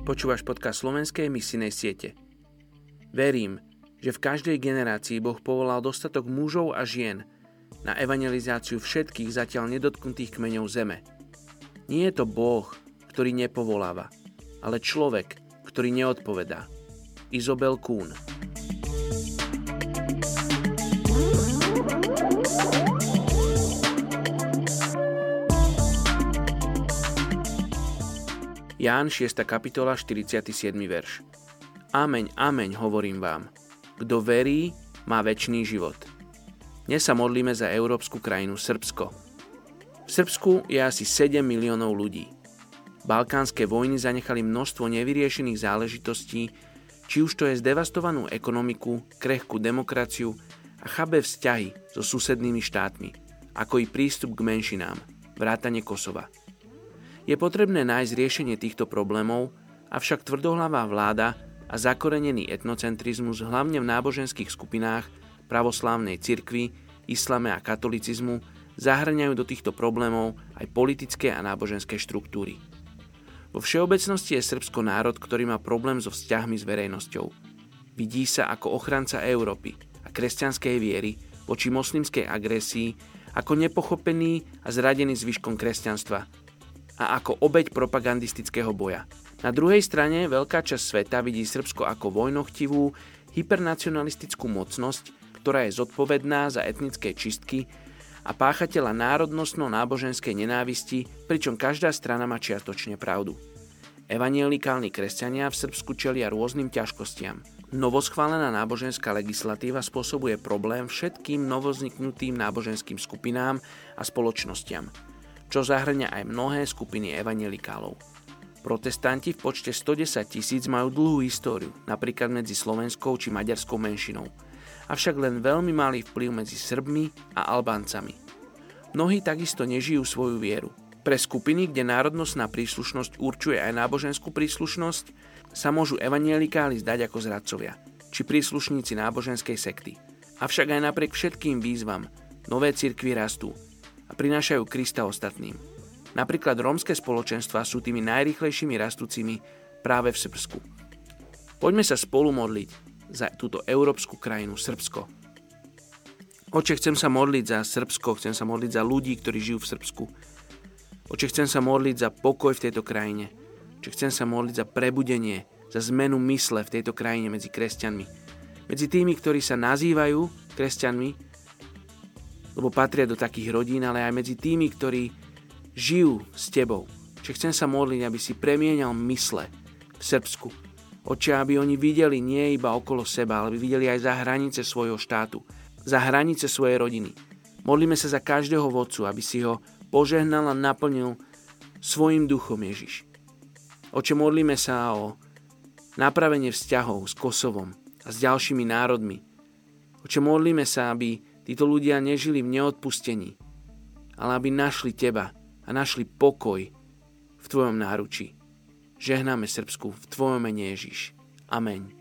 Počúvaš podcast slovenskej misijnej siete. Verím, že v každej generácii Boh povolal dostatok mužov a žien na evangelizáciu všetkých zatiaľ nedotknutých kmeňov zeme. Nie je to Boh, ktorý nepovoláva, ale človek, ktorý neodpovedá. Izobel Kuhn Ján 6. kapitola 47. verš. Ameň, ameň, hovorím vám. Kto verí, má väčší život. Dnes sa modlíme za európsku krajinu Srbsko. V Srbsku je asi 7 miliónov ľudí. Balkánske vojny zanechali množstvo nevyriešených záležitostí, či už to je zdevastovanú ekonomiku, krehkú demokraciu a chabé vzťahy so susednými štátmi, ako i prístup k menšinám, vrátane Kosova. Je potrebné nájsť riešenie týchto problémov, avšak tvrdohlavá vláda a zakorenený etnocentrizmus hlavne v náboženských skupinách pravoslávnej cirkvi, islame a katolicizmu zahrňajú do týchto problémov aj politické a náboženské štruktúry. Vo všeobecnosti je Srbsko národ, ktorý má problém so vzťahmi s verejnosťou. Vidí sa ako ochranca Európy a kresťanskej viery voči moslimskej agresii, ako nepochopený a zradený zvyškom kresťanstva, a ako obeď propagandistického boja. Na druhej strane veľká časť sveta vidí Srbsko ako vojnochtivú, hypernacionalistickú mocnosť, ktorá je zodpovedná za etnické čistky a páchateľa národnostno-náboženskej nenávisti, pričom každá strana má čiastočne pravdu. Evanielikálni kresťania v Srbsku čelia rôznym ťažkostiam. Novoschválená náboženská legislatíva spôsobuje problém všetkým novozniknutým náboženským skupinám a spoločnostiam čo zahrňa aj mnohé skupiny evangelikálov. Protestanti v počte 110 tisíc majú dlhú históriu, napríklad medzi slovenskou či maďarskou menšinou, avšak len veľmi malý vplyv medzi Srbmi a Albáncami. Mnohí takisto nežijú svoju vieru. Pre skupiny, kde národnostná príslušnosť určuje aj náboženskú príslušnosť, sa môžu evanielikáli zdať ako zradcovia, či príslušníci náboženskej sekty. Avšak aj napriek všetkým výzvam, nové cirkvy rastú prinášajú Krista ostatným. Napríklad rómske spoločenstva sú tými najrychlejšími rastúcimi práve v Srbsku. Poďme sa spolu modliť za túto európsku krajinu Srbsko. Oče, chcem sa modliť za Srbsko, chcem sa modliť za ľudí, ktorí žijú v Srbsku. Oče, chcem sa modliť za pokoj v tejto krajine. Oče, chcem sa modliť za prebudenie, za zmenu mysle v tejto krajine medzi kresťanmi. Medzi tými, ktorí sa nazývajú kresťanmi, lebo patria do takých rodín, ale aj medzi tými, ktorí žijú s tebou. Čiže chcem sa modliť, aby si premienial mysle v Srbsku. Oče, aby oni videli nie iba okolo seba, ale aby videli aj za hranice svojho štátu, za hranice svojej rodiny. Modlíme sa za každého vodcu, aby si ho požehnal a naplnil svojim duchom Ježiš. Oče, modlíme sa o napravenie vzťahov s Kosovom a s ďalšími národmi. Oče, modlíme sa, aby Títo ľudia nežili v neodpustení, ale aby našli teba a našli pokoj v tvojom náručí. Žehnáme Srbsku v tvojom mene Ježiš. Amen.